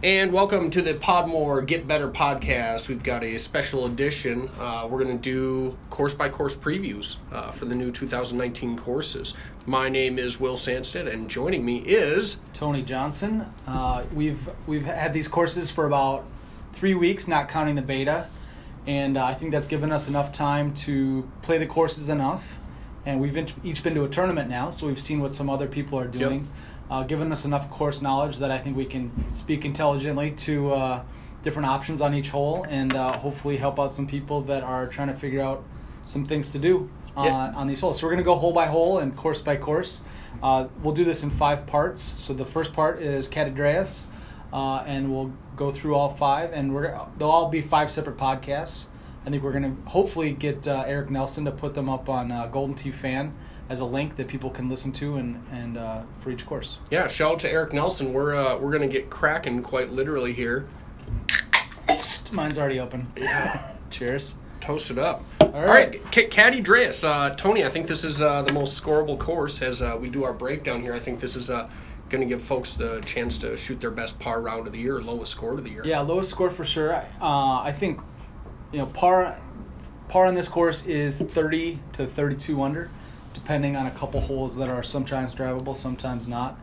And welcome to the Podmore Get Better podcast. We've got a special edition. Uh, we're going to do course by course previews uh, for the new 2019 courses. My name is Will Sandstead, and joining me is Tony Johnson. Uh, we've we've had these courses for about three weeks, not counting the beta, and uh, I think that's given us enough time to play the courses enough. And we've each been to a tournament now, so we've seen what some other people are doing. Yep uh, given us enough course knowledge that I think we can speak intelligently to uh, different options on each hole and uh, hopefully help out some people that are trying to figure out some things to do on, yeah. on these holes. So we're going to go hole by hole and course by course. Uh, we'll do this in five parts. So the first part is Catadreas, uh, and we'll go through all five, and we're they'll all be five separate podcasts. I think we're going to hopefully get uh, Eric Nelson to put them up on Golden Tee Fan as a link that people can listen to and and uh, for each course. Yeah, shout out to Eric Nelson. We're uh, we're gonna get cracking quite literally here. Mine's already open. Yeah. Cheers. Toast it up. All right, All right. C- Caddy Dreas, uh, Tony. I think this is uh, the most scoreable course as uh, we do our breakdown here. I think this is uh, going to give folks the chance to shoot their best par round of the year, lowest score of the year. Yeah, lowest score for sure. Uh, I think you know par par on this course is thirty to thirty two under depending on a couple holes that are sometimes drivable, sometimes not.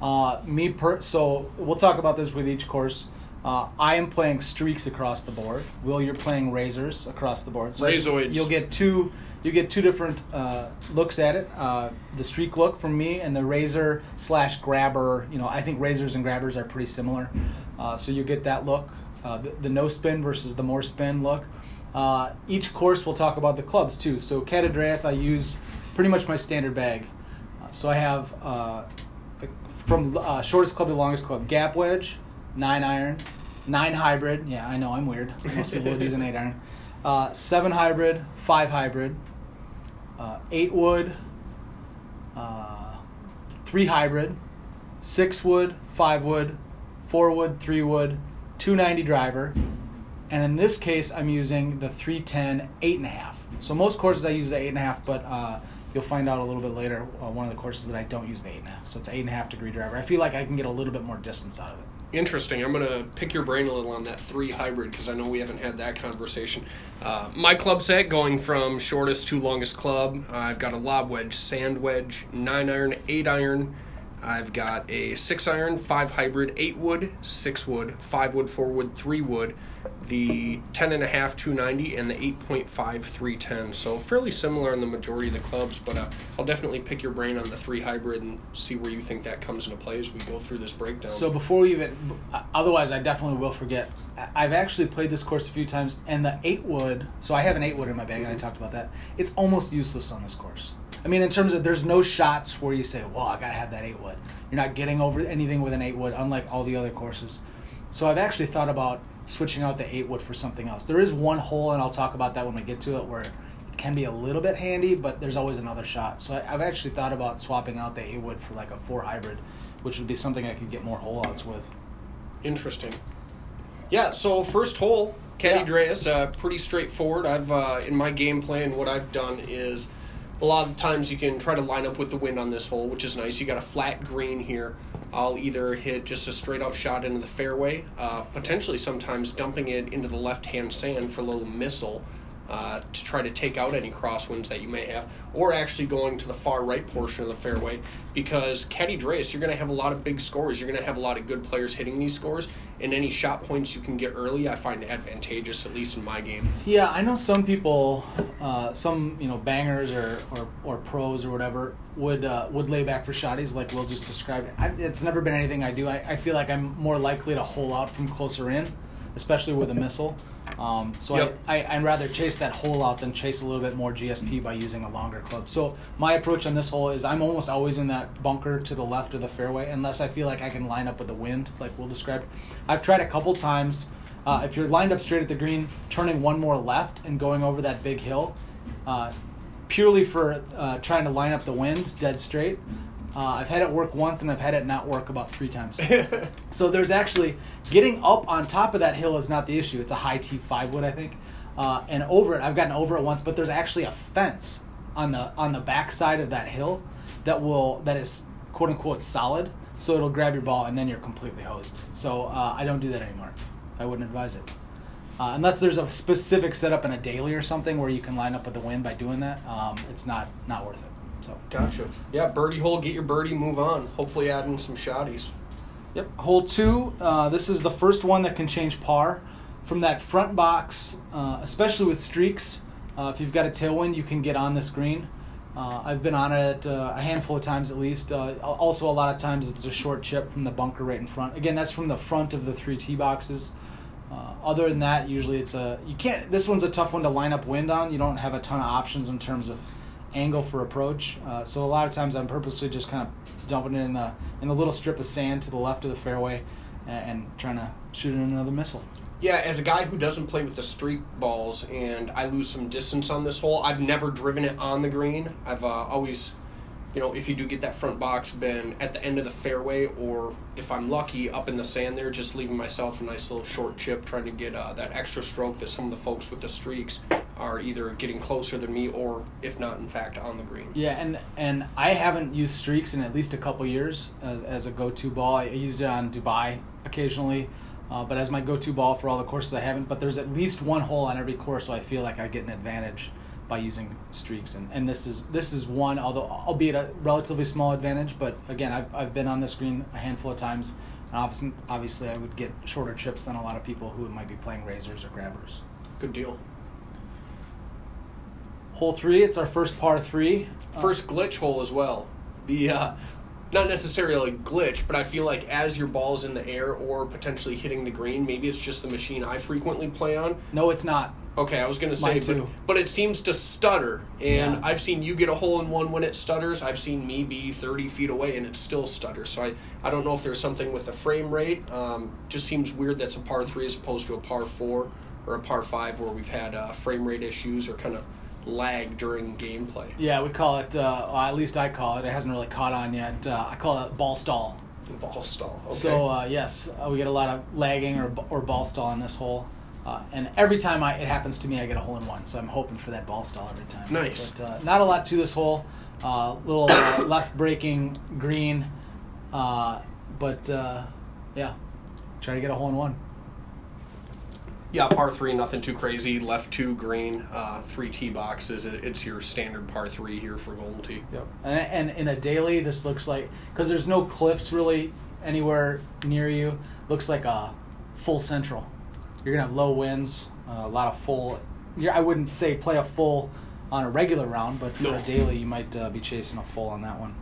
Uh, me per so we'll talk about this with each course. Uh, I am playing streaks across the board. Will, you're playing razors across the board. So Razoroids. You'll get two. You get two different uh, looks at it. Uh, the streak look from me and the razor slash grabber. You know, I think razors and grabbers are pretty similar. Uh, so you get that look. Uh, the, the, no spin versus the more spin look. Uh, each course we'll talk about the clubs too. So Catadreas I use pretty much my standard bag. So I have uh, from uh, shortest club to longest club, gap wedge, nine iron, nine hybrid. Yeah, I know I'm weird. Most people would use an eight iron. Uh, seven hybrid, five hybrid, uh, eight wood, uh, three hybrid, six wood, five wood, four wood, three wood, 290 driver, and in this case, I'm using the 310 eight and a half. So most courses I use the eight and a half, but You'll find out a little bit later uh, one of the courses that I don't use the eight and a half. So it's eight and a half degree driver. I feel like I can get a little bit more distance out of it. Interesting. I'm going to pick your brain a little on that three hybrid because I know we haven't had that conversation. Uh, my club set going from shortest to longest club. I've got a lob wedge, sand wedge, nine iron, eight iron. I've got a six iron, five hybrid, eight wood, six wood, five wood, four wood, three wood the 10 and a half 290 and the 8.5 310 so fairly similar in the majority of the clubs but uh, i'll definitely pick your brain on the three hybrid and see where you think that comes into play as we go through this breakdown. So before we even otherwise i definitely will forget. I've actually played this course a few times and the eight wood so i have an eight wood in my bag mm-hmm. and i talked about that. It's almost useless on this course I mean, in terms of there's no shots where you say, "Well, I gotta have that eight wood." You're not getting over anything with an eight wood, unlike all the other courses. So I've actually thought about switching out the eight wood for something else. There is one hole, and I'll talk about that when we get to it, where it can be a little bit handy, but there's always another shot. So I, have actually thought about swapping out the eight wood for like a four hybrid, which would be something I could get more hole outs with. Interesting. Yeah. So first hole, Caddy yeah. Dreas, uh, pretty straightforward. I've uh, in my game plan, what I've done is a lot of times you can try to line up with the wind on this hole, which is nice. You got a flat green here. I'll either hit just a straight out shot into the fairway, uh, potentially sometimes dumping it into the left hand sand for a little missile uh, to try to take out any crosswinds that you may have, or actually going to the far right portion of the fairway because Caddy Dreas, you're going to have a lot of big scores. You're going to have a lot of good players hitting these scores, and any shot points you can get early, I find advantageous, at least in my game. Yeah, I know some people, uh, some you know bangers or, or, or pros or whatever would uh, would lay back for shotties like we'll just describe it. I, it's never been anything I do. I, I feel like I'm more likely to hole out from closer in, especially with a missile. Um, so yep. I, I, would rather chase that hole out than chase a little bit more GSP by using a longer club. So my approach on this hole is I'm almost always in that bunker to the left of the fairway unless I feel like I can line up with the wind, like we'll describe. I've tried a couple times. Uh, if you're lined up straight at the green, turning one more left and going over that big hill, uh, purely for uh, trying to line up the wind dead straight. Uh, I've had it work once and I've had it not work about three times. so there's actually getting up on top of that hill is not the issue. It's a high T5 wood, I think. Uh, and over it, I've gotten over it once, but there's actually a fence on the on the back side of that hill that will that is quote unquote solid. so it'll grab your ball and then you're completely hosed. So uh, I don't do that anymore. I wouldn't advise it. Uh, unless there's a specific setup in a daily or something where you can line up with the wind by doing that, um, it's not not worth it. So Gotcha. Yeah, birdie hole, get your birdie, move on. Hopefully, add in some shotties. Yep. Hole two. Uh, this is the first one that can change par from that front box, uh, especially with streaks. Uh, if you've got a tailwind, you can get on this green. Uh, I've been on it uh, a handful of times at least. Uh, also, a lot of times it's a short chip from the bunker right in front. Again, that's from the front of the three tee boxes. Uh, other than that, usually it's a you can't. This one's a tough one to line up wind on. You don't have a ton of options in terms of angle for approach. Uh, so a lot of times I'm purposely just kind of dumping it in the in the little strip of sand to the left of the fairway and, and trying to shoot in another missile. Yeah, as a guy who doesn't play with the streak balls and I lose some distance on this hole, I've never driven it on the green. I've uh, always, you know, if you do get that front box, been at the end of the fairway or if I'm lucky, up in the sand there, just leaving myself a nice little short chip, trying to get uh, that extra stroke that some of the folks with the streaks are either getting closer than me or, if not, in fact, on the green. Yeah, and and I haven't used streaks in at least a couple years as, as a go-to ball. I used it on Dubai occasionally. Uh, but as my go-to ball for all the courses I haven't. But there's at least one hole on every course, so I feel like I get an advantage by using streaks. And, and this is this is one, although albeit a relatively small advantage. But again, I've, I've been on the screen a handful of times, and obviously, obviously I would get shorter chips than a lot of people who might be playing razors or grabbers. Good deal. Hole three, it's our first par three first glitch hole as well. The uh, not necessarily a glitch, but I feel like as your ball's in the air or potentially hitting the green, maybe it's just the machine I frequently play on. No, it's not. Okay, I was going to say, Mine but, too. but it seems to stutter. And Yeah. I've seen you get a hole in one when it stutters. I've seen me be 30 feet away and it still stutters. So I, I don't know if there's something with the frame rate. Um, just seems weird that's a par 3 as opposed to a par 4 or a par 5 where we've had uh, frame rate issues or kind of lag during gameplay. Yeah, we call it. Uh, well, at least I call it. It hasn't really caught on yet. Uh, I call it ball stall. Ball stall. Okay. So uh, yes, uh, we get a lot of lagging or or ball stall on this hole, uh, and every time I, it happens to me, I get a hole in one. So I'm hoping for that ball stall every time. Nice. But uh, not a lot to this hole. Uh, little uh, left breaking green, uh, but uh, yeah, try to get a hole in one. Yeah, par three, nothing too crazy. Left two, green, uh, three tee boxes. It, it's your standard par three here for Golden Tee. Yep. And, and in a daily, this looks like because there's no cliffs really anywhere near you. Looks like a full central. You're gonna have low winds, uh, a lot of full. You're, I wouldn't say play a full on a regular round, but for No. a daily, you might uh, be chasing a full on that one.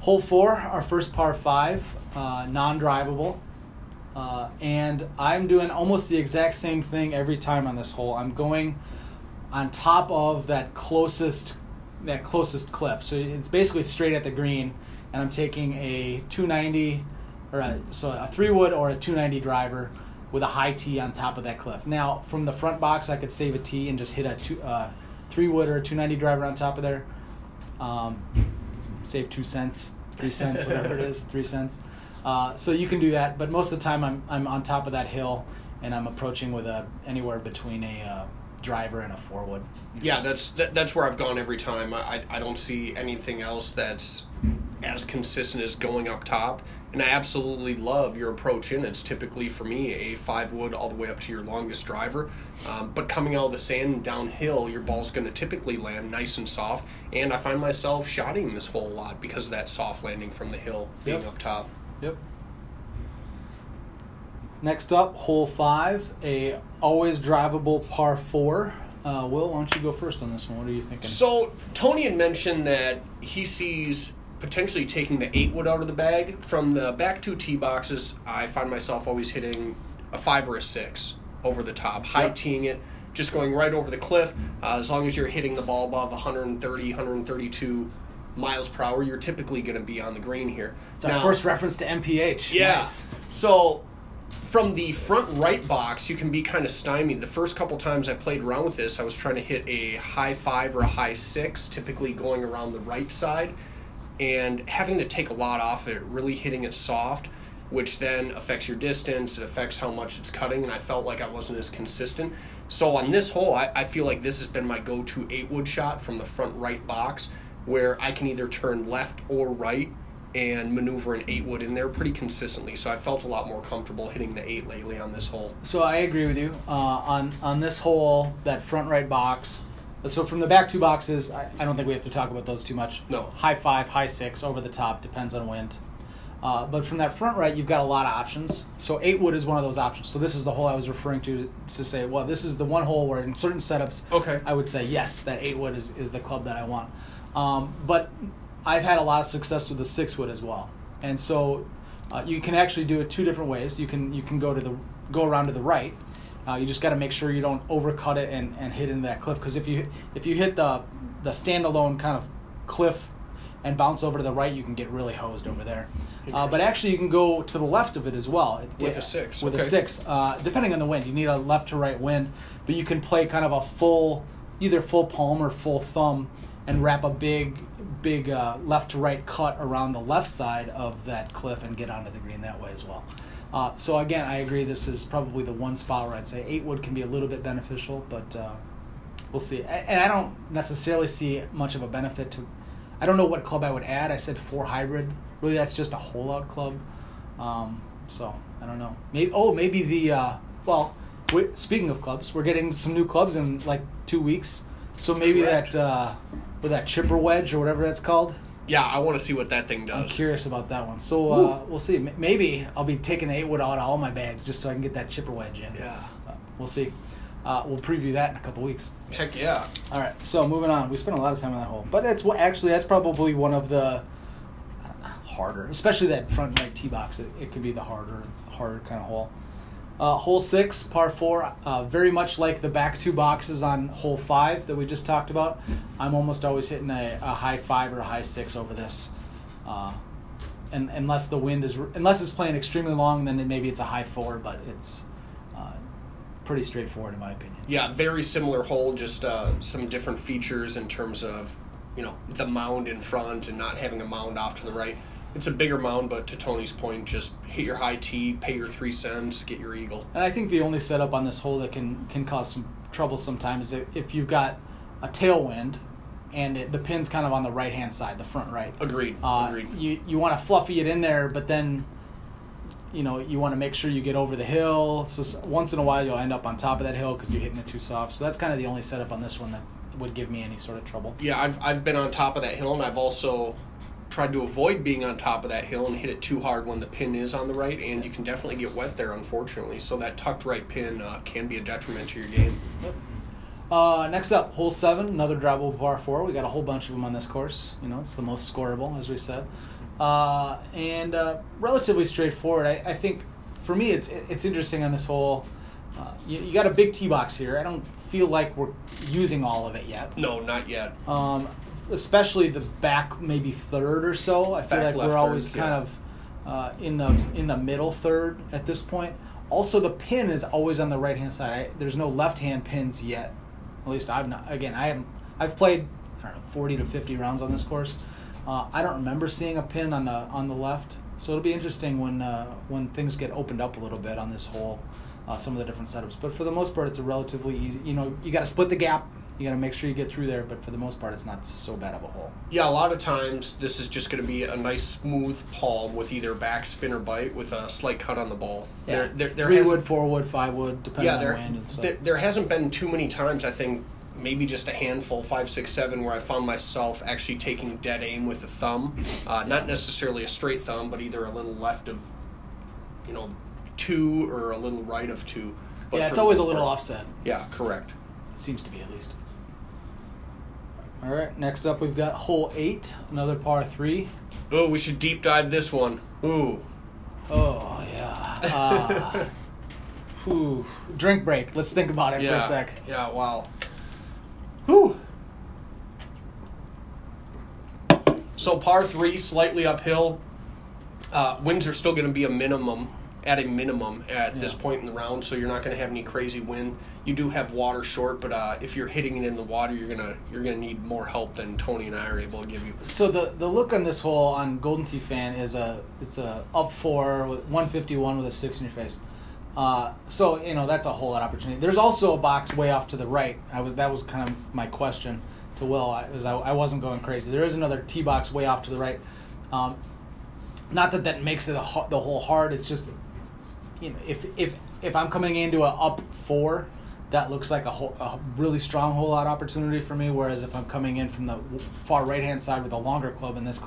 Hole four, our first par five, uh, non-drivable. Uh, and I'm doing almost the exact same thing every time on this hole. I'm going on top of that closest that closest cliff. So it's basically straight at the green, and I'm taking a 290 or a, so a three wood or a 290 driver with a high tee on top of that cliff. Now from the front box, I could save a tee and just hit a two, uh, three wood or a 290 driver on top of there. Um, save two cents, three cents, whatever it is, three cents. Uh, so you can do that, but most of the time I'm I'm on top of that hill and I'm approaching with a anywhere between a uh, driver and a four wood. Yeah, that's that, that's where I've gone every time. I, I I don't see anything else that's as consistent as going up top. And I absolutely love your approach in. It's typically for me a five wood all the way up to your longest driver. Um, but coming out of the sand downhill, your ball's going to typically land nice and soft. And I find myself shotting this hole a lot because of that soft landing from the hill being Yep. up top. Yep. Next up, hole five, a always drivable par four. Uh, Will, why don't you go first on this one? What are you thinking? So Tony had mentioned that he sees potentially taking the eight wood out of the bag from the back two tee boxes. I find myself always hitting a five or a six over the top, high Yep. teeing it, just going right over the cliff. Uh, as long as you're hitting the ball above 130, 132 miles per hour, you're typically going to be on the green here. it's our first reference to MPH. yeah. Nice. So from the front right box, you can be kind of stymied. The first couple times I played around with this, I was trying to hit a high five or a high six, typically going around the right side, and having to take a lot off it, really hitting it soft, which then affects your distance, it affects how much it's cutting, and I felt like I wasn't as consistent. So on this hole, I, I feel like this has been my go to eight wood shot from the front right box, where I can either turn left or right and maneuver an eight wood in there pretty consistently. So I felt a lot more comfortable hitting the eight lately on this hole. So I agree with you uh, on on this hole, that front right box. So from the back two boxes, I, I don't think we have to talk about those too much. No. High five, high six, over the top, depends on wind. Uh, but from that front right, you've got a lot of options. So eight wood is one of those options. So this is the hole I was referring to to say, well, this is the one hole where in certain setups, Okay. I would say yes, that eight wood is, is the club that I want. Um, but I've had a lot of success with the six wood as well, and so uh, you can actually do it two different ways. You can you can go to the go around to the right. Uh, you just got to make sure you don't overcut it and, and hit into that cliff because if you if you hit the the standalone kind of cliff and bounce over to the right, you can get really hosed over there. Uh, but actually, you can go to the left of it as well. With yeah, a six, With a six, uh, depending on the wind, you need a left to right wind, but you can play kind of a full, either full palm or full thumb, and wrap a big, big uh, left to right cut around the left side of that cliff and get onto the green that way as well. Uh, so again, I agree. This is probably the one spot where I'd say eight wood can be a little bit beneficial, but uh, we'll see. And I don't necessarily see much of a benefit to. I don't know what club I would add. I said four hybrid. Really, that's just a hole out club. Um, so I don't know. Maybe oh maybe the uh, well. we speaking of clubs, we're getting some new clubs in like two weeks. So maybe Correct. that uh, with that chipper wedge or whatever that's called. Yeah, I want to see what that thing does. I'm does. curious about that one. So uh, we'll see. M- Maybe I'll be taking the eight wood out of all my bags just so I can get that chipper wedge in. Yeah. Uh, we'll see. Uh, we'll preview that in a couple weeks. Heck yeah. All right, so moving on. We spent a lot of time on that hole, but that's what actually that's probably one of the uh, harder, especially that front right tee box. It, it could be the harder, harder kind of hole. Uh, hole six, par four, uh, very much like the back two boxes on hole five that we just talked about. I'm almost always hitting a, a high five or a high six over this, uh, and unless the wind is unless it's playing extremely long, then it, maybe it's a high four, but it's uh, pretty straightforward in my opinion. Yeah, very similar hole, just uh, some different features in terms of, you know, the mound in front and not having a mound off to the right. It's a bigger mound, but to Tony's point, just hit your high tee, pay your three cents, get your eagle. And I think the only setup on this hole that can can cause some trouble sometimes is if, you've got a tailwind and it, the pin's kind of on the right hand side, the front right. Agreed. Uh, Agreed. You you want to fluffy it in there, but then you know you want to make sure you get over the hill. So once in a while you'll end up on top of that hill because you're hitting it too soft. So that's kind of the only setup on this one that would give me any sort of trouble. Yeah, I've I've been on top of that hill, and I've also tried to avoid being on top of that hill and hit it too hard when the pin is on the right, and you can definitely get wet there, unfortunately. So that tucked right pin uh, can be a detriment to your game. Uh, next up, hole seven, another drivable par four. We got a whole bunch of them on this course. You know, it's the most scoreable, as we said, uh, and uh, relatively straightforward. I, I think for me, it's it's interesting on this hole. Uh, you, you got a big tee box here. I don't feel like we're using all of it yet. No, not yet. Um, especially the back maybe third or so. I feel Back like we're always third, kind yeah. of uh, in the in the middle third at this point. Also, the pin is always on the right hand side. I, there's no left hand pins yet. At least I've not. Again, I haven't. I've played I don't know 40 to 50 rounds on this course. Uh, I don't remember seeing a pin on the on the left. So it'll be interesting when uh, when things get opened up a little bit on this hole. Uh, some of the different setups, but for the most part, it's a relatively easy. You know, you got to split the gap. You got to make sure you get through there, but for the most part, it's not so bad of a hole. Yeah, a lot of times this is just going to be a nice smooth palm with either backspin or bite with a slight cut on the ball. There, there, there Three wood, four wood, five wood, depending yeah, on there, wind and stuff. there, there hasn't been too many times. I think maybe just a handful, five, six, seven, where I found myself actually taking dead aim with the thumb, uh, not necessarily a straight thumb, but either a little left of, you know, two or a little right of two. But yeah, it's always a little part- offset. Yeah, correct. It seems to be at least. All right, next up we've got hole eight, another par three. Oh, we should deep dive this one. Ooh. Oh yeah. Uh, whew. Drink break. Let's think about it yeah. for a sec. Yeah, wow. Whew. So par three, slightly uphill. Uh, winds are still going to be a minimum, at a minimum at this point in the round. So you're not going to have any crazy wind. You do have water short, but uh, if you're hitting it in the water, you're gonna you're gonna need more help than Tony and I are able to give you. So the the look on this hole on Golden Tee Fan is a it's a up four with 151 with a six in your face. Uh, so you know that's a whole lot of opportunity. There's also a box way off to the right. I was that was kind of my question to Will. I was I, I wasn't going crazy. There is another tee box way off to the right. Um, not that that makes it a, the whole hard. It's just you know if if if I'm coming into a up four, that looks like a, whole, a really strong hole out opportunity for me. Whereas if I'm coming in from the far right hand side with a longer club in this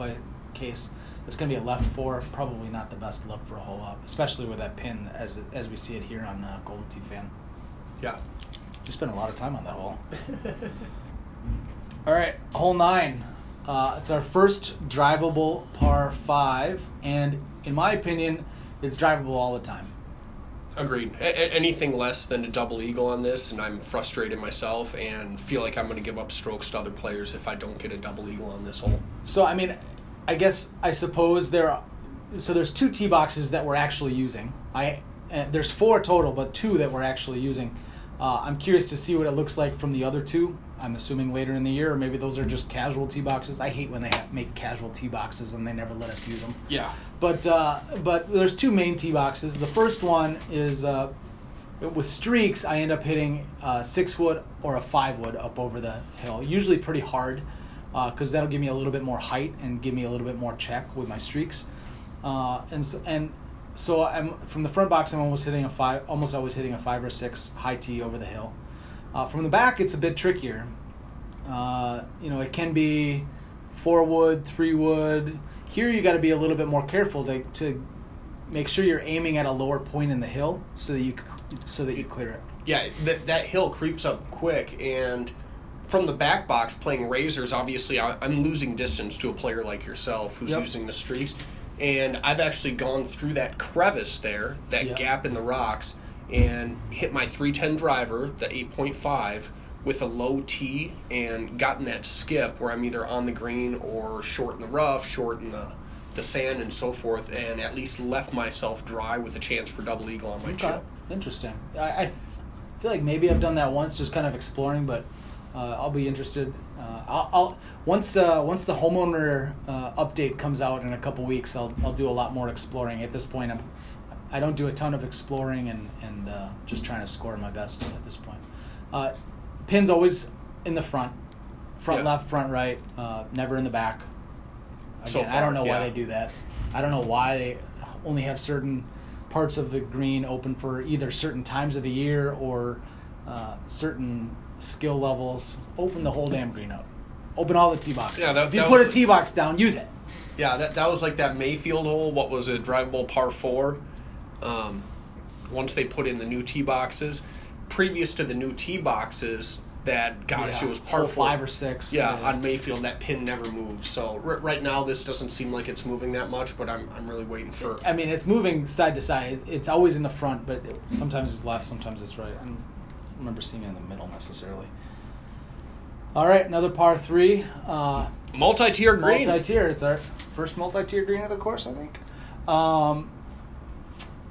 case, it's going to be a left four. Probably not the best look for a hole up, especially with that pin as as we see it here on uh, Golden Tee Fan. Yeah. We spent a lot of time on that hole. All right, hole nine. Uh, it's our first drivable par five, and in my opinion, it's drivable all the time. Agreed. A- anything less than a double eagle on this, and I'm frustrated myself and feel like I'm going to give up strokes to other players if I don't get a double eagle on this hole. So I mean, I guess I suppose there. Are, so there's two tee boxes that we're actually using. I uh, there's four total, but two that we're actually using. Uh, I'm curious to see what it looks like from the other two. I'm assuming later in the year, or maybe those are just casual tee boxes. I hate when they have, make casual tee boxes and they never let us use them. Yeah. But uh, but there's two main tee boxes. The first one is uh, with streaks. I end up hitting a six wood or a five wood up over the hill. Usually pretty hard because that'll give me a little bit more height and give me a little bit more check with my streaks. Uh, and so, and so I'm from the front box. I'm almost hitting a five, almost always hitting a five or six high tee over the hill. Uh, from the back, it's a bit trickier. Uh, you know, it can be four wood, three wood. Here, you got to be a little bit more careful to, to make sure you're aiming at a lower point in the hill so that you so that you clear it. Yeah, that, that hill creeps up quick, and from the back box playing razors, obviously I'm losing distance to a player like yourself who's Yep. using the streaks. And I've actually gone through that crevice there, that Yep. gap in the rocks, and hit my 310 driver, the 8.5, with a low tee and gotten that skip where I'm either on the green or short in the rough, short in the, the sand, and so forth, and at least left myself dry with a chance for double eagle on my chip. Interesting. I, I feel like maybe I've done that once, just kind of exploring, but uh, I'll be interested. Uh, I'll, I'll once uh, once the homeowner uh, update comes out in a couple weeks, I'll I'll do a lot more exploring. At this point, I'm I don't do a ton of exploring and and uh, just trying to score my best at this point. Pins always in the front, front Yeah. left, front right, uh, never in the back. So Again, I don't far, know why they do that. I don't know why they only have certain parts of the green open for either certain times of the year or uh, certain skill levels. Open the whole damn green up. Open all the tee boxes. Yeah, that- if you put a tee box down, use it. Yeah, that that was like that Mayfield hole. What was it? Drivable par four. Um, once they put in the new tee boxes, previous to the new tee boxes, that gosh, Yeah, it was par four. five or six. Yeah, on Mayfield, that pin never moved. So r- right now, this doesn't seem like it's moving that much. But I'm I'm really waiting for. I mean, it's moving side to side. It, it's always in the front, but it, sometimes it's left, sometimes it's right. I don't remember seeing it in the middle necessarily. All right, another par three. Uh, Multi-tier green. Multi-tier. It's our first multi-tier green of the course, I think. Um,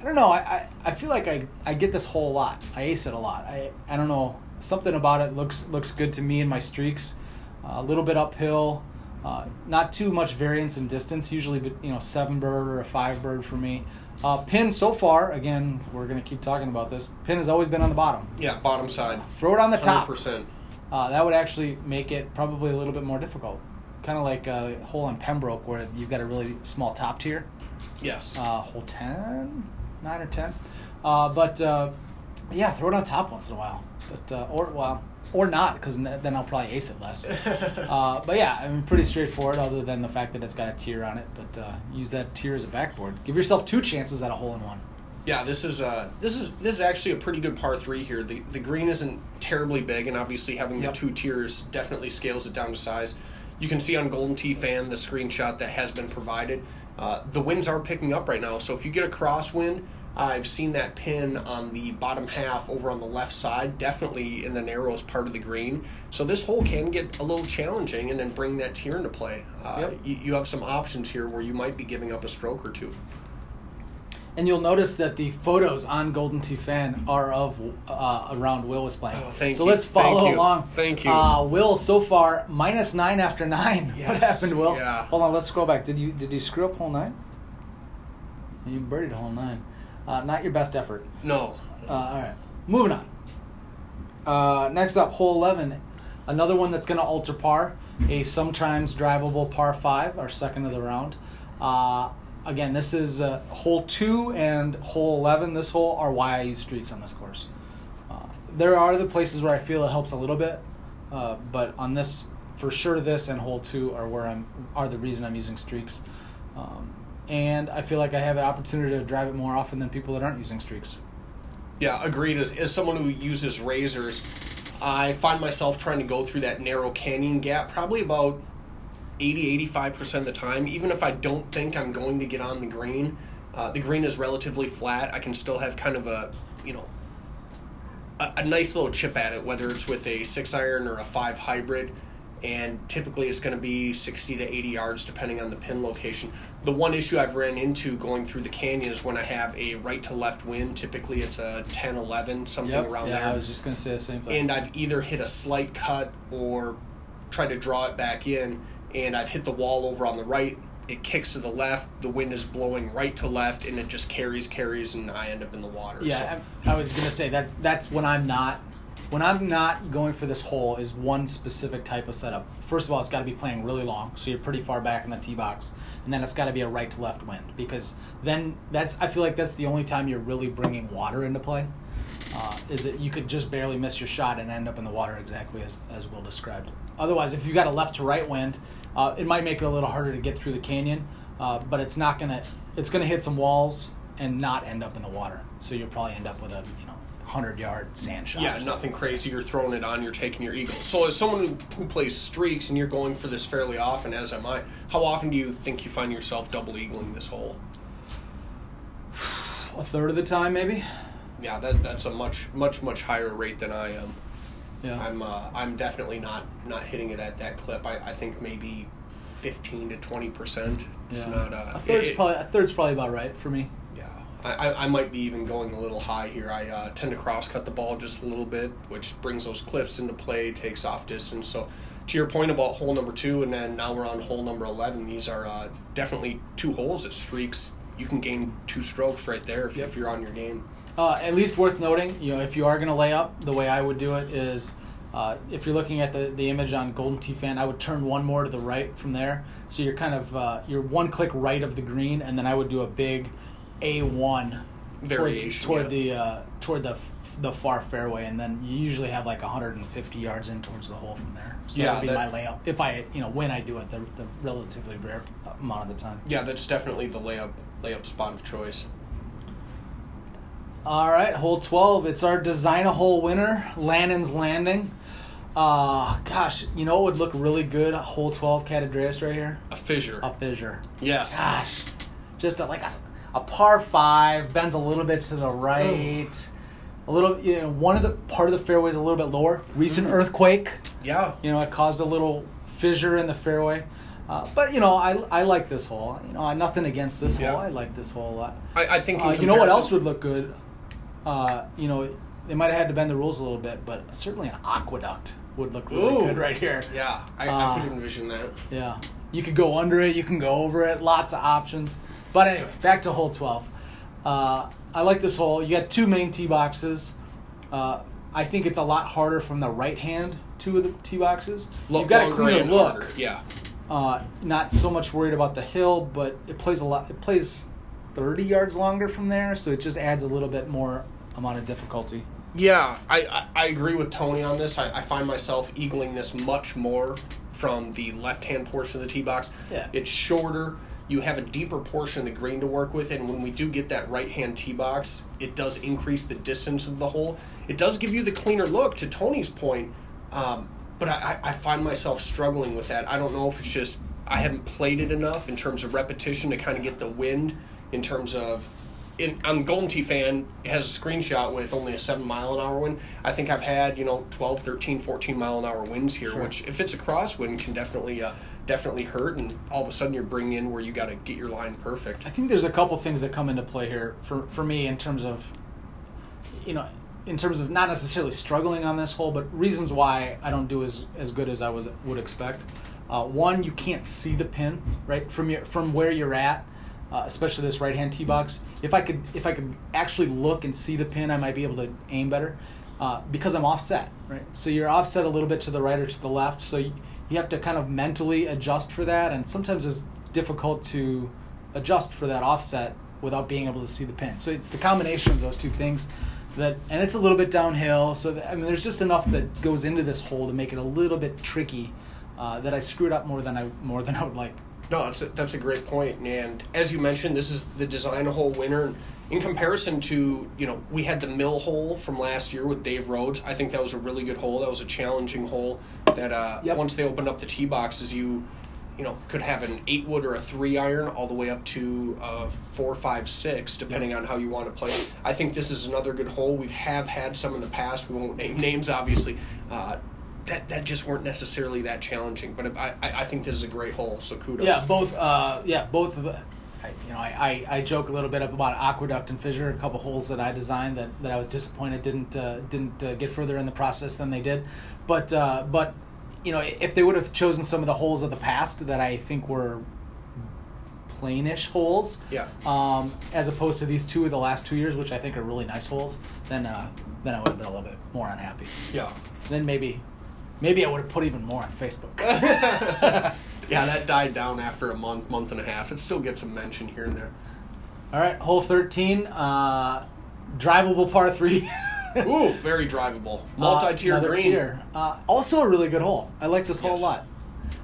I don't know. I, I, I feel like I, I get this hole a lot. I ace it a lot. I I don't know. Something about it looks looks good to me in my streaks. Uh, a little bit uphill. Uh, not too much variance in distance. Usually, but you know, seven bird or a five bird for me. Uh, pin so far. Again, we're gonna keep talking about this. Pin has always been on the bottom. yeah, bottom side. Throw it on the top. percent. Uh, that would actually make it probably a little bit more difficult. Kind of like a hole on Pembroke where you've got a really small top tier. Yes. Uh, hole 10, 9 or 10. Uh, but uh, yeah, throw it on top once in a while. But uh, or well, or not because then I'll probably ace it less. uh, but yeah, I mean, pretty straightforward. Other than the fact that it's got a tier on it, but uh, use that tier as a backboard. Give yourself two chances at a hole in one. Yeah, this is uh this is this is actually a pretty good par three here. The the green isn't terribly big, and obviously having Yep. the two tiers definitely scales it down to size. You can see on Golden Tee Fan the screenshot that has been provided. Uh, the winds are picking up right now, so if you get a crosswind, I've seen that pin on the bottom half over on the left side, definitely in the narrowest part of the green. So this hole can get a little challenging, and then bring that tier into play. Uh, Yep. you, you have some options here where you might be giving up a stroke or two. And you'll notice that the photos on Golden Tee Fan are of uh, around Will was playing. Oh, thank so you. let's follow Thank along. Thank you. Uh, Will so far minus nine after nine. Yes. what happened, Will? Yeah. Hold on, let's scroll back. Did you did you screw up hole nine? You birdied hole nine. Uh, not your best effort. No, Uh, all right, moving on. Uh, next up, hole eleven, another one that's going to alter par. A sometimes drivable par five, our second of the round. Again, this is uh, hole two and hole eleven. This hole are why I use streaks on this course. Uh, there are other places where I feel it helps a little bit, uh, but on this, for sure, this and hole two are where I'm are the reason I'm using streaks. Um, and I feel like I have an opportunity to drive it more often than people that aren't using streaks. Yeah, agreed. As, as someone who uses razors, I find myself trying to go through that narrow canyon gap probably about 80 85% of the time. Even if I don't think I'm going to get on the green, uh, the green is relatively flat. I can still have kind of a, you know, a, a nice little chip at it, whether it's with a six iron or a five hybrid and typically it's going to be 60 to 80 yards depending on the pin location. The one issue I've ran into going through the canyon is when I have a right to left wind, typically it's a 10 11, something Yep. around yeah, there. I was just gonna say the same thing. and I've either hit a slight cut or tried to draw it back in, and I've hit the wall over on the right. It kicks to the left, the wind is blowing right to left, and it just carries, carries, and I end up in the water. So- Yeah, I, I was gonna say that's that's when I'm not when I'm not going for this hole is one specific type of setup. First of all, it's got to be playing really long, so you're pretty far back in the tee box, and then it's got to be a right to left wind because then that's I feel like that's the only time you're really bringing water into play. Uh, is that you could just barely miss your shot and end up in the water exactly as as Will described. Otherwise, if you got a left to right wind, uh, it might make it a little harder to get through the canyon, uh, but it's not gonna it's gonna hit some walls and not end up in the water. So you'll probably end up with a you know hundred yard sand shot. Yeah, nothing crazy. You're throwing it on. You're taking your eagle. So, as someone who, who plays streaks and you're going for this fairly often, as am I, how often do you think you find yourself double eagling this hole? a third of the time maybe. Yeah, that that's a much much much higher rate than I am. Yeah. I'm uh, I'm definitely not not hitting it at that clip. I, I think maybe fifteen to twenty percent. It's Yeah. not uh, a third's it- probably a third's probably about right for me. Yeah, I, I, I might be even going a little high here. I uh, tend to cross cut the ball just a little bit, which brings those cliffs into play, takes off distance. So, to your point about hole number two, and then now we're on hole number 11, these are uh, definitely two holes that streaks. You can gain two strokes right there if, Yep. if you're on your game. Uh, at least worth noting, you know, if you are going to lay up, the way I would do it is, uh, if you're looking at the, the image on Golden Tee Fan, I would turn one more to the right from there. So you're kind of uh, you're one click right of the green, and then I would do a big A one Variation, toward, yeah. the uh, toward the f- the far fairway, and then you usually have like 150 yards in towards the hole from there. So Yeah, that would be that- my layup. If I you know when I do it, the, the relatively rare amount of the time. Yeah, that's definitely the layup layup spot of choice. All right, hole 12. It's our design a hole winner, Lannon's Landing. Uh, gosh, you know what would look really good? Hole 12, Catadreas right here? A fissure. A fissure. yes. Gosh, just a, like a, a par five, bends a little bit to the right. A little, you know, one of the part of the fairway is a little bit lower. Recent Mhm. earthquake, Yeah. you know, it caused a little fissure in the fairway. Uh, but you know, I, I like this hole. You know, nothing against this Yeah. hole. I like this hole a lot. I, I think in Uh, you know what else would look good? Uh, you know, they might have had to bend the rules a little bit, but certainly an aqueduct would look really Ooh. good right here. Yeah, I, Uh, I could envision that. Yeah, you could go under it, you can go over it, lots of options. But anyway, back to hole twelve. Uh, I like this hole. You got two main tee boxes. Uh, I think it's a lot harder from the right hand two of the tee boxes. Lo- You've got a cleaner look. harder. Yeah. Uh, not so much worried about the hill, but it plays a lot. It plays thirty yards longer from there, so it just adds a little bit more amount of difficulty. Yeah, I, I, I agree with Tony on this. I, I find myself eagling this much more from the left hand portion of the tee box. Yeah. It's shorter. You have a deeper portion of the green to work with, and when we do get that right hand tee box, it does increase the distance of the hole. It does give you the cleaner look, to Tony's point, um, but I, I I find myself struggling with that. I don't know if it's just I haven't played it enough in terms of repetition to kind of get the wind in terms of in, on Golden Tee fan has a screenshot with only a 7 mile an hour wind. I think I've had, you know, 12, 13, 14 mile an hour winds here, Sure. which if it's a crosswind can definitely uh, definitely hurt and all of a sudden you're bringing in where you got to get your line perfect. I think there's a couple things that come into play here for, for me in terms of, you know, in terms of not necessarily struggling on this hole, but reasons why I don't do as, as good as I was would expect. Uh, one, you can't see the pin right from your from where you're at, uh, especially this right hand tee box. If I could if I could actually look and see the pin, I might be able to aim better uh, because I'm offset. Right, so you're offset a little bit to the right or to the left. So you, you have to kind of mentally adjust for that, and sometimes it's difficult to adjust for that offset without being able to see the pin. So it's the combination of those two things that, and it's a little bit downhill. So that, I mean, there's just enough that goes into this hole to make it a little bit tricky. Uh, that I screwed up more than I more than I would like. No, that's a, that's a great point. And as you mentioned, this is the design hole winner. In comparison to, you know, we had the mill hole from last year with Dave Rhodes. I think that was a really good hole. That was a challenging hole. That uh, Yep. once they opened up the tee boxes, you, you know, could have an eight wood or a three iron all the way up to uh, four, five, six, depending on how you want to play. I think this is another good hole. We have had some in the past. We won't name names, obviously. Uh, that, that just weren't necessarily that challenging, but I, I, I think this is a great hole. So kudos. Yeah, both. Uh, yeah, both of the. I, you know, I, I, I joke a little bit about aqueduct and fissure, a couple holes that I designed that, that I was disappointed didn't uh, didn't uh, get further in the process than they did, but uh, but you know if they would have chosen some of the holes of the past that I think were plainish holes, Yeah. um, as opposed to these two of the last two years, which I think are really nice holes, then uh, then I would have been a little bit more unhappy. Yeah. Then maybe maybe I would have put even more on Facebook. Yeah, that died down after a month, month and a half. It still gets a mention here and there. All right, hole 13, uh, drivable par 3. Ooh, very drivable. Multi-tier Uh, green. tier. Uh, also a really good hole. I like this hole Yes. a lot.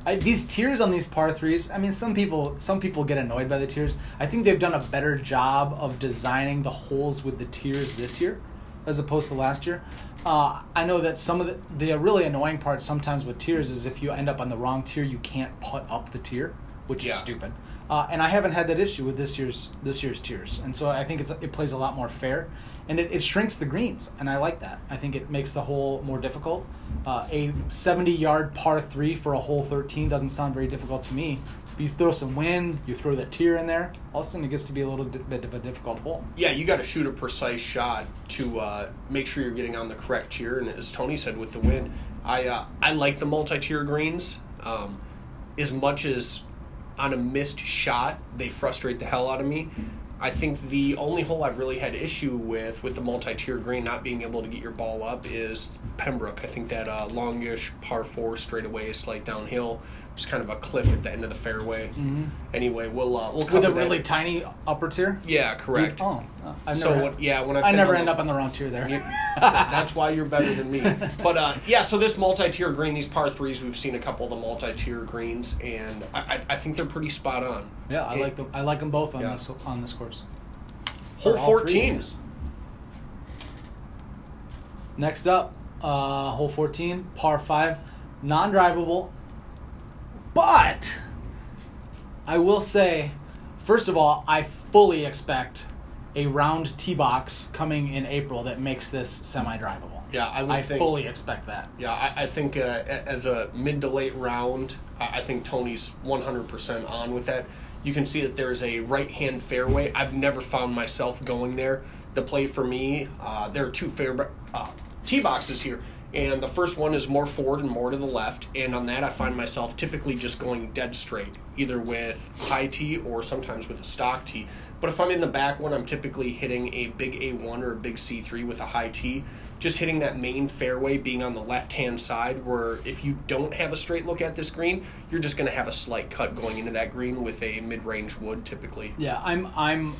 I, these tiers on these par threes. I mean, some people some people get annoyed by the tiers. I think they've done a better job of designing the holes with the tiers this year, as opposed to last year. Uh, I know that some of the the really annoying part sometimes with tiers is if you end up on the wrong tier, you can't put up the tier, which Yeah. is stupid. Uh, and I haven't had that issue with this year's this year's tiers, and so I think it's it plays a lot more fair, and it, it shrinks the greens, and I like that. I think it makes the hole more difficult. Uh, a 70 yard par three for a hole 13 doesn't sound very difficult to me. You throw some wind, you throw the tier in there, all of a sudden it gets to be a little bit of a difficult hole. Yeah, you got to shoot a precise shot to uh, make sure you're getting on the correct tier. And as Tony said, with the wind, I uh, I like the multi-tier greens um, as much as on a missed shot they frustrate the hell out of me. I think the only hole I've really had issue with with the multi-tier green not being able to get your ball up is Pembroke. I think that uh, longish par four straightaway slight downhill, just kind of a cliff at the end of the fairway. Anyway, we'll uh, we'll cover With a that. really tiny upper tier. yeah correct. Oh, uh, I've So never, what, yeah, when I never end the- up on the wrong tier there. you- that's why you're better than me. But uh, yeah, so this multi-tier green, these par threes, we've seen a couple of the multi-tier greens, and I, I, I think they're pretty spot on. Yeah, I It- like them. I like them both on Yeah. this on this course. Hole fourteen. all three fourteen. years. Next up, uh, hole 14, par 5, non drivable. But I will say, first of all, I fully expect a round tee box coming in April that makes this semi drivable. Yeah, I would I think. fully expect that. Yeah, I, I think uh, as a mid to late round, I think Tony's 100% on with that. You can see that there's a right hand fairway. I've never found myself going there. The play for me, uh, there are two fair uh, tee boxes here, and the first one is more forward and more to the left. And on that, I find myself typically just going dead straight, either with high tee or sometimes with a stock tee. But if I'm in the back one, I'm typically hitting a big A1 or a big C3 with a high tee just hitting that main fairway being on the left hand side where if you don't have a straight look at this green you're just going to have a slight cut going into that green with a mid-range wood typically Yeah, I'm I'm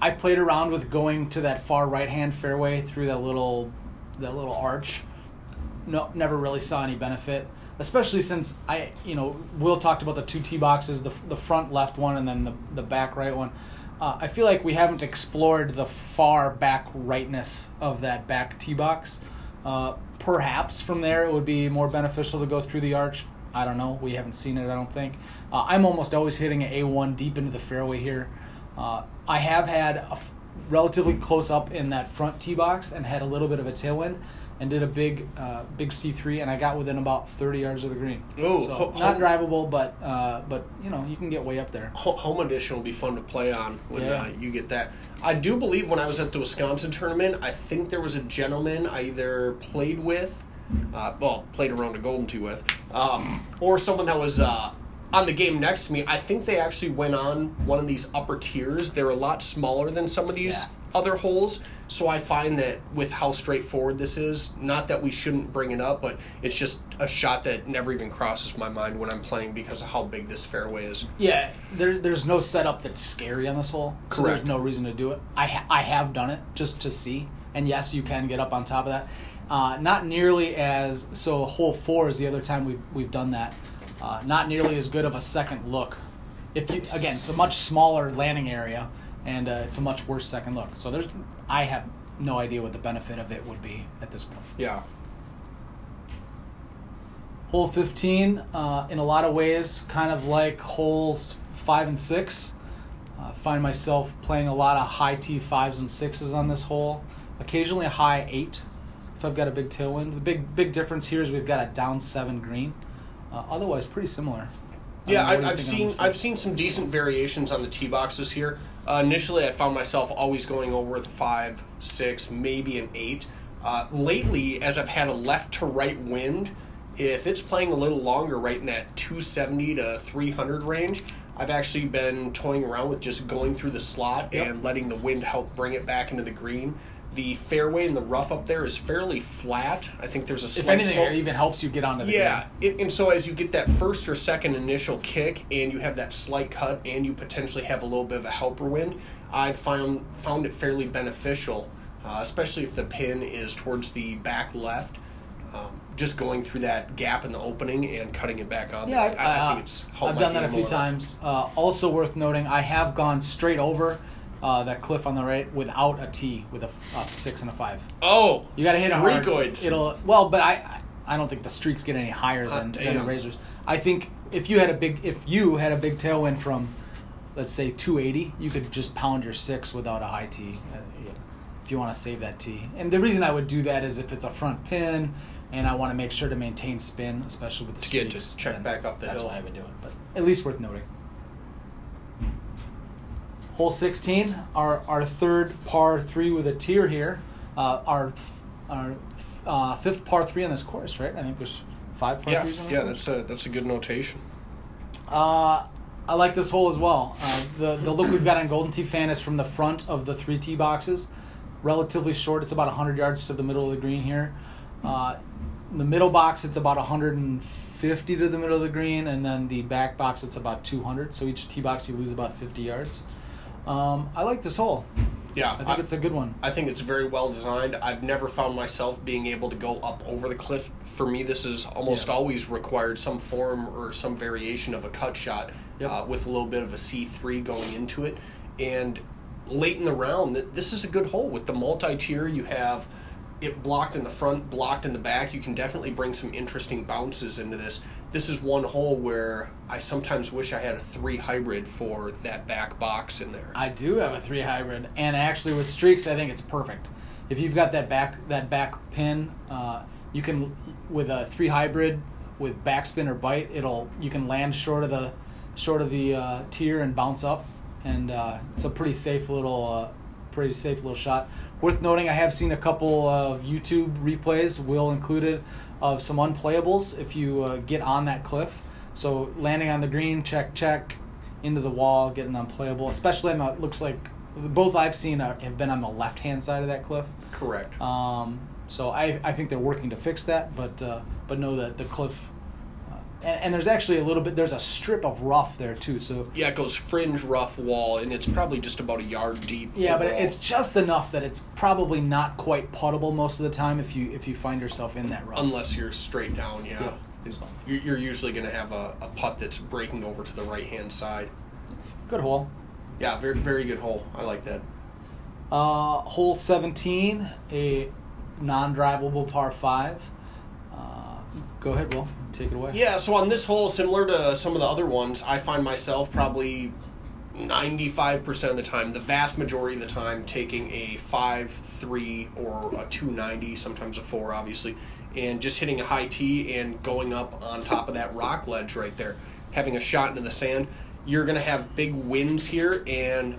I played around with going to that far right hand fairway through that little that little arch. No, never really saw any benefit, especially since I you know Will talked about the two tee boxes, the the front left one and then the the back right one. Uh, I feel like we haven't explored the far back rightness of that back tee box. Uh, perhaps from there it would be more beneficial to go through the arch. I don't know. We haven't seen it. I don't think. Uh, I'm almost always hitting an A1 deep into the fairway here. Uh, I have had a f- relatively close up in that front tee box and had a little bit of a tailwind and did a big uh, big C3 and I got within about 30 yards of the green. Oh, so ho- not drivable, but uh, but you know you can get way up there. Home edition will be fun to play on when Yeah. uh, you get that i do believe when i was at the wisconsin tournament i think there was a gentleman i either played with uh, well played around a golden tee with um, or someone that was uh, on the game next to me i think they actually went on one of these upper tiers they're a lot smaller than some of these other holes. So I find that with how straightforward this is, not that we shouldn't bring it up, but it's just a shot that never even crosses my mind when I'm playing because of how big this fairway is. Yeah, there's there's no setup that's scary on this hole. So Correct. there's no reason to do it. I ha- I have done it just to see, and yes, you can get up on top of that. Uh, not nearly as so. Hole four is the other time we've we've done that. Uh, not nearly as good of a second look. If you again, it's a much smaller landing area, and uh, it's a much worse second look. So there's I have no idea what the benefit of it would be at this point. Yeah. Hole 15, uh, in a lot of ways, kind of like holes 5 and 6. Uh, find myself playing a lot of high T 5s and 6s on this hole. Occasionally a high 8 if I've got a big tailwind. The big big difference here is we've got a down 7 green. Uh, otherwise, pretty similar. Yeah, Um, what I, I've seen I've seen some decent variations on the tee boxes here. Uh, initially, I found myself always going over with a five, six, maybe an eight. Uh, lately, as I've had a left to right wind, if it's playing a little longer, right in that 270 to 300 range, I've actually been toying around with just going through the slot Yep. and letting the wind help bring it back into the green. The fairway and the rough up there is fairly flat. I think there's a If slight anything, slope. it even helps you get onto the Yeah, green. and, and so as you get that first or second initial kick, and you have that slight cut, and you potentially have a little bit of a helper wind, I found found it fairly beneficial, uh, especially if the pin is towards the back left. Um, just going through that gap in the opening and cutting it back on. Yeah, there. I, I, I uh, think it's helped I've done that a few lot. times. Uh, also worth noting, I have gone straight over uh, that cliff on the right without a T, with a, uh, six and a five. Oh, You got to hit it hard. streakoids. It'll well, but I I don't think the streaks get any higher Hot than, than the razors. I think if you had a big if you had a big tailwind from, let's say 280, you could just pound your six without a high T. uh, If you want to save that T, and the reason I would do that is if it's a front pin, and I want to make sure to maintain spin, especially with the To get- streaks. just check then back up the that's hill. why I would do it. But at least worth noting. Hole 16, our, our third par three with a tier here. Uh, our our uh, fifth par three on this course, right? I think there's five par yeah, threes yeah, that's a that's a good notation. Uh, I like this hole as well. Uh, the the look we've got on Golden Tee Fan is from the front of the three tee boxes, relatively short. It's about 100 yards to the middle of the green here. Uh, in the middle box, it's about 150 to the middle of the green, and then the back box, it's about 200. So each tee box, you lose about 50 yards. Um, I like this hole. Yeah, I think it's a good one. I think it's very well designed. I've never found myself being able to go up over the cliff. For me, this is almost Yeah. always required some form or some variation of a cut shot Yep. uh, with a little bit of a C3 going into it. And late in the round, this is a good hole. With the multi tier, you have it blocked in the front, blocked in the back. You can definitely bring some interesting bounces into this. This is one hole where I sometimes wish I had a three hybrid for that back box in there. I do have a three hybrid, and actually with streaks, I think it's perfect. If you've got that back that back pin, uh, you can with a three hybrid with backspin or bite, it'll you can land short of the short of the uh, tier and bounce up, and uh, it's a pretty safe little uh, pretty safe little shot. Worth noting, I have seen a couple of YouTube replays, Will included, of some unplayables if you uh, get on that cliff. So landing on the green, check check, into the wall, getting unplayable. Especially on the, it looks like both I've seen are, have been on the left hand side of that cliff. Correct. Um, so I, I think they're working to fix that, but uh, but know that the cliff, uh, and, and there's actually a little bit there's a strip of rough there too. So Yeah, it goes fringe rough wall, and it's probably just about a yard deep. yeah, but it's just enough that it's probably not quite puttable most of the time if you if you find yourself in that rough. unless you're straight down. Yeah, Yeah. You- you're usually going to have a, a putt that's breaking over to the right hand side. Good hole. Yeah, very very good hole. I like that. Uh, hole 17, a non-drivable par five. Go ahead, Will. Take it away. Yeah, so on this hole, similar to some of the other ones, I find myself probably 95% of the time, the vast majority of the time, taking a 5 3 or a 290, sometimes a 4, obviously, and just hitting a high tee and going up on top of that rock ledge right there, having a shot into the sand. You're going to have big winds here, and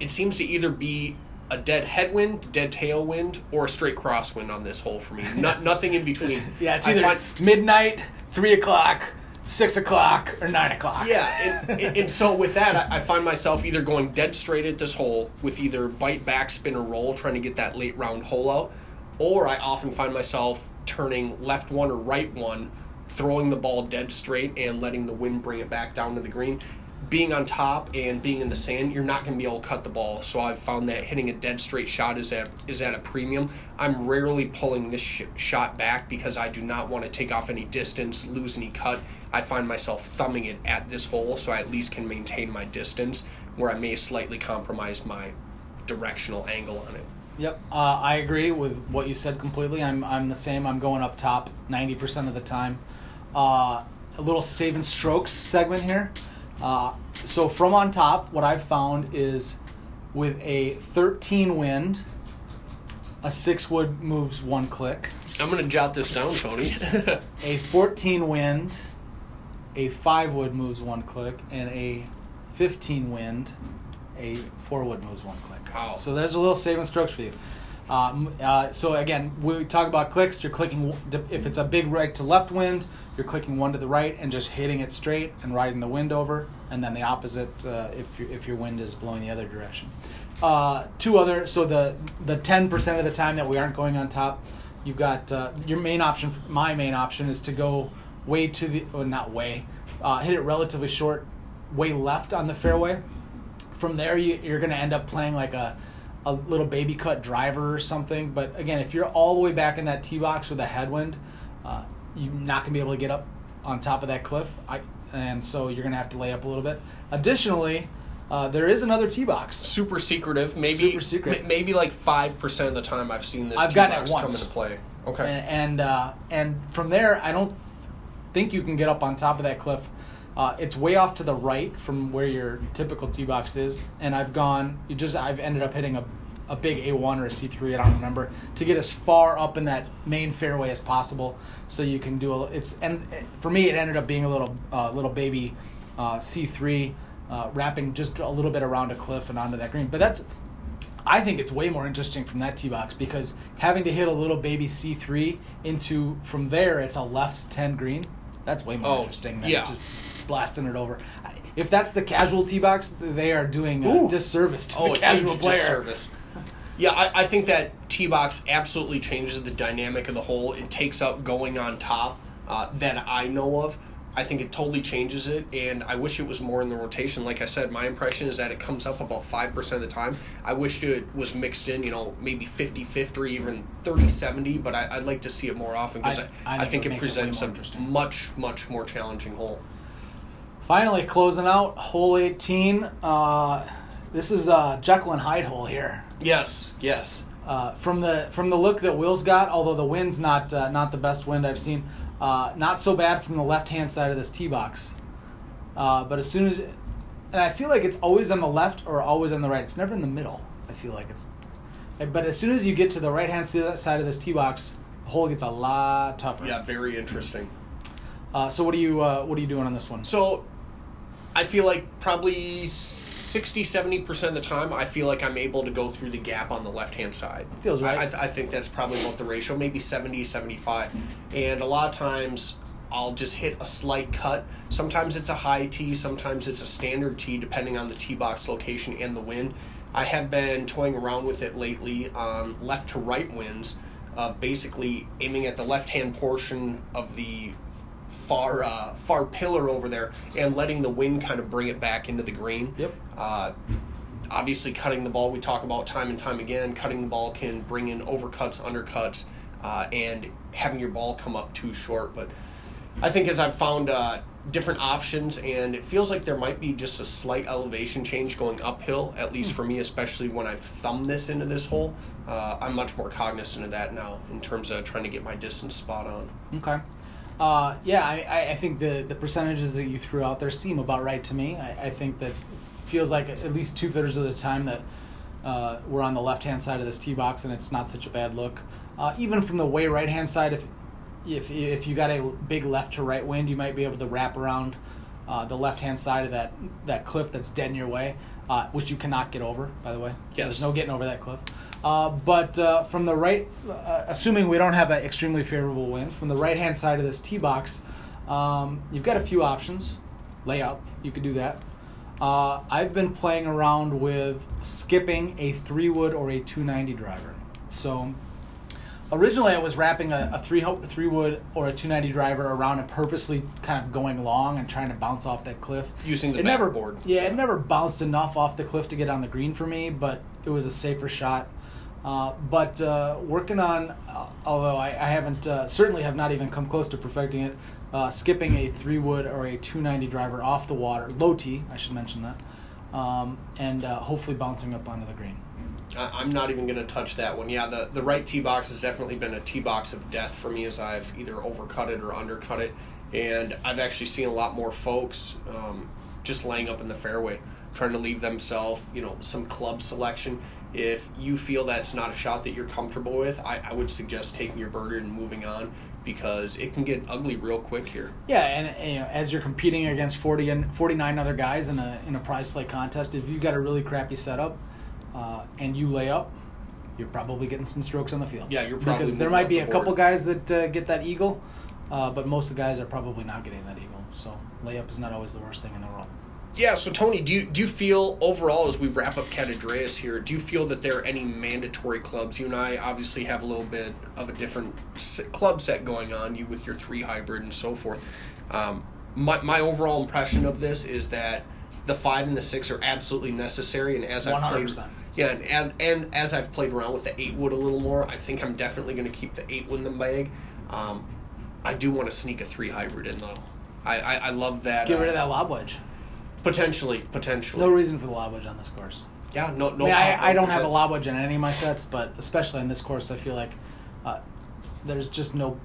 it seems to either be a dead headwind, dead tailwind, or a straight crosswind on this hole for me. No, nothing in between. Yeah, it's either find- midnight, three o'clock, six o'clock or nine o'clock. Yeah, and, and, and so with that, I, I find myself either going dead straight at this hole with either bite, backspin, or roll, trying to get that late round hole out, or I often find myself turning left one or right one, throwing the ball dead straight and letting the wind bring it back down to the green. Being on top and being in the sand, you're not going to be able to cut the ball. So I've found that hitting a dead straight shot is at is at a premium. I'm rarely pulling this sh- shot back because I do not want to take off any distance, lose any cut. I find myself thumbing it at this hole, so I at least can maintain my distance, where I may slightly compromise my directional angle on it. Yep, uh, I agree with what you said completely. I'm I'm the same. I'm going up top ninety percent of the time. Uh, a little saving strokes segment here. Uh, so from on top, what I've found is with a 13 wind, a six wood moves one click. I'm going to jot this down, Tony. a 14 wind, a five wood moves one click, and a 15 wind, a four wood moves one click. Wow. So there's a little saving strokes for you. Um, uh, so again, we talk about clicks. You're clicking if it's a big right to left wind, you're clicking one to the right and just hitting it straight and riding the wind over, and then the opposite uh, if your, if your wind is blowing the other direction. Uh, two other so the the ten percent of the time that we aren't going on top, you've got uh, your main option. My main option is to go way to the or not way, uh, hit it relatively short, way left on the fairway. From there, you, you're going to end up playing like a a little baby cut driver or something. But again, if you're all the way back in that tee box with a headwind, uh, you're not gonna be able to get up on top of that cliff. I, and so you're gonna have to lay up a little bit. Additionally, uh, there is another tee box. Super secretive. Maybe Super secret. m- maybe like five percent of the time I've seen this I've tee gotten it box once. come into play. Okay. And and, uh, and from there, I don't think you can get up on top of that cliff. Uh, it's way off to the right from where your typical tee box is, and I've gone. You just I've ended up hitting a, a big A one or a C three. I don't remember to get as far up in that main fairway as possible, so you can do a. It's and for me, it ended up being a little uh, little baby uh, C three, uh, wrapping just a little bit around a cliff and onto that green. But that's I think it's way more interesting from that tee box because having to hit a little baby C three into from there, it's a left ten green. That's way more Oh, interesting than yeah. just blasting it over. If that's the casual tee box, they are doing a Ooh. disservice to oh, the a casual player. disservice. Yeah, I, I think that tee box absolutely changes the dynamic of the hole. It takes out going on top uh, that I know of. I think it totally changes it, and I wish it was more in the rotation. Like I said, my impression is that it comes up about 5% of the time. I wish it was mixed in, you know, maybe 50 50 or even 30 70, but I, I'd like to see it more often because I- I, I think think it it makes it presents a much, much more challenging hole. Finally, closing out hole eighteen. Uh, this is a Jekyll and Hyde hole here. Yes, yes. Uh, from the from the look that Will's got, although the wind's not uh, not the best wind I've seen, uh, not so bad from the left hand side of this tee box. Uh, but as soon as, and I feel like it's always on the left or always on the right. It's never in the middle. I feel like it's, but as soon as you get to the right hand side of this tee box, the hole gets a lot tougher. Yeah, very interesting. Uh, so what are you uh, what are you doing on this one? So I feel like probably 60 70% of the time I feel like I'm able to go through the gap on the left hand side. Feels right. I, I, th- I think that's probably about the ratio, maybe 70 75. And a lot of times I'll just hit a slight cut. Sometimes it's a high tee, sometimes it's a standard tee depending on the tee box location and the wind. I have been toying around with it lately on left to right winds of basically aiming at the left hand portion of the far uh, far pillar over there and letting the wind kind of bring it back into the green. Yep. Uh, obviously, cutting the ball we talk about time and time again. Cutting the ball can bring in overcuts, undercuts, uh, and having your ball come up too short. But I think as I've found uh, different options, and it feels like there might be just a slight elevation change going uphill, at least for me, especially when I've thumbed this into this hole. Uh, I'm much more cognizant of that now in terms of trying to get my distance spot on. Okay. Uh, yeah, I, I- think the, the percentages that you threw out there seem about right to me. I, I think that feels like at least two thirds of the time that uh, we're on the left hand side of this tee box, and it's not such a bad look. Uh, even from the way right hand side, if if if you got a big left to right wind, you might be able to wrap around uh, the left hand side of that that cliff that's dead in your way, uh, which you cannot get over. By the way, Yes. there's no getting over that cliff. Uh, but uh, from the right, uh, assuming we don't have an extremely favorable wind, from the right hand side of this tee box, Um, you've got a few options. Layup, you could do that. Uh, I've been playing around with skipping a three wood or a 290 driver. So originally I was wrapping a, a three three wood or a 290 driver around and purposely kind of going long and trying to bounce off that cliff. Using the it never backboard. Yeah, it never bounced enough off the cliff to get on the green for me, but it was a safer shot. Uh, but uh, working on, uh, although I, I haven't uh, certainly have not even come close to perfecting it, uh, skipping a three wood or a 290 driver off the water, low tee, I should mention that, um, and hopefully bouncing up onto the green. I'm not even going to touch that one. Yeah, the, the right tee box has definitely been a tee box of death for me as I've either overcut it or undercut it. And I've actually seen a lot more folks um, just laying up in the fairway, trying to leave themselves, you know, some club selection. If you feel that's not a shot that you're comfortable with, I, I would suggest taking your birder and moving on because it can get ugly real quick here. Yeah, and, and, you know, as you're competing against 40 and 49 other guys in a in a prize play contest, if you got a really crappy setup uh, and you lay up, you're probably getting some strokes on the field. Yeah, you're probably because there might be the a couple guys that uh, get that eagle, uh, but most of the guys are probably not getting that eagle. So layup is not always the worst thing in the world. Yeah, so Tony, do you do you feel overall as we wrap up Cat Andreas here, do you feel that there are any mandatory clubs? You and I obviously have a little bit of a different club set going on. You with your three hybrid and so forth. Um, my my overall impression of this is that the five and the six are absolutely necessary, and as I've played, yeah, and, and and as I've played around with the eight wood a little more, I think I'm definitely going to keep the eight wood in the bag. Um, I do want to sneak a three hybrid in though. I I, I love that. Get rid uh, of that lob wedge. Potentially, potentially. No reason for the lob wedge on this course. Yeah, no, no. I, mean, I, I don't have a lob wedge in any of my sets, but especially on this course, I feel like uh, there's just no.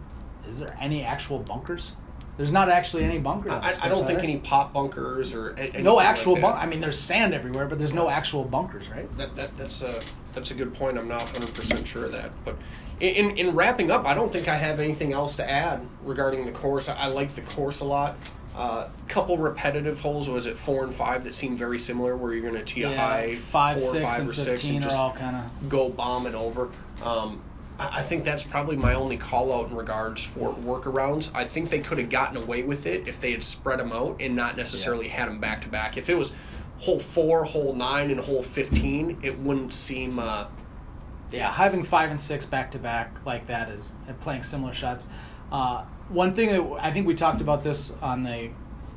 Is there any actual bunkers? There's not actually any bunkers. I, I don't think there? any pop bunkers or No actual like bunk. I mean, there's sand everywhere, but there's no actual bunkers, right? That, that that's a that's a good point. I'm not 100 percent sure of that, but in, in in wrapping up, I don't think I have anything else to add regarding the course. I, I like the course a lot. Uh, couple repetitive holes. Was it four and five that seem very similar, where you're going to tee a high five, four, six, five, and or six, and just all kind of. go bomb it over. Um, I, I think that's probably my only call out in regards for workarounds. I think they could have gotten away with it if they had spread them out and not necessarily had them back to back. If it was hole four, hole nine, and hole fifteen, it wouldn't seem. Uh, Yeah, having five and six back to back like that is and playing similar shots. Uh, one thing that I think we talked about this on the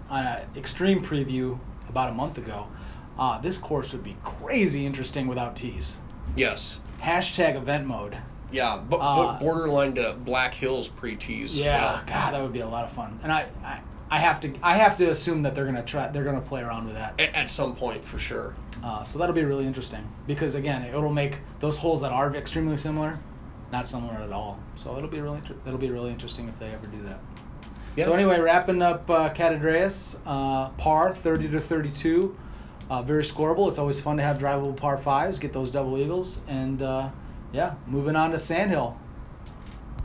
on an extreme preview about a month ago. Uh, this course would be crazy interesting without tees. yes. Hashtag event mode. Yeah, but, Uh, borderline to Black Hills pre tees Yeah, well. God, that would be a lot of fun. And I, I, I have to, I have to assume that they're gonna try, they're gonna play around with that. At, at some point, for sure. Uh, so that'll be really interesting because again, it'll make those holes that are extremely similar, not similar at all. So it'll be really, it'll be really interesting if they ever do that. Yeah. So anyway, wrapping up uh, Catadreas, uh, par thirty to thirty-two, uh, very scoreable. It's always fun to have drivable par fives, get those double eagles, and uh, yeah, moving on to Sandhill.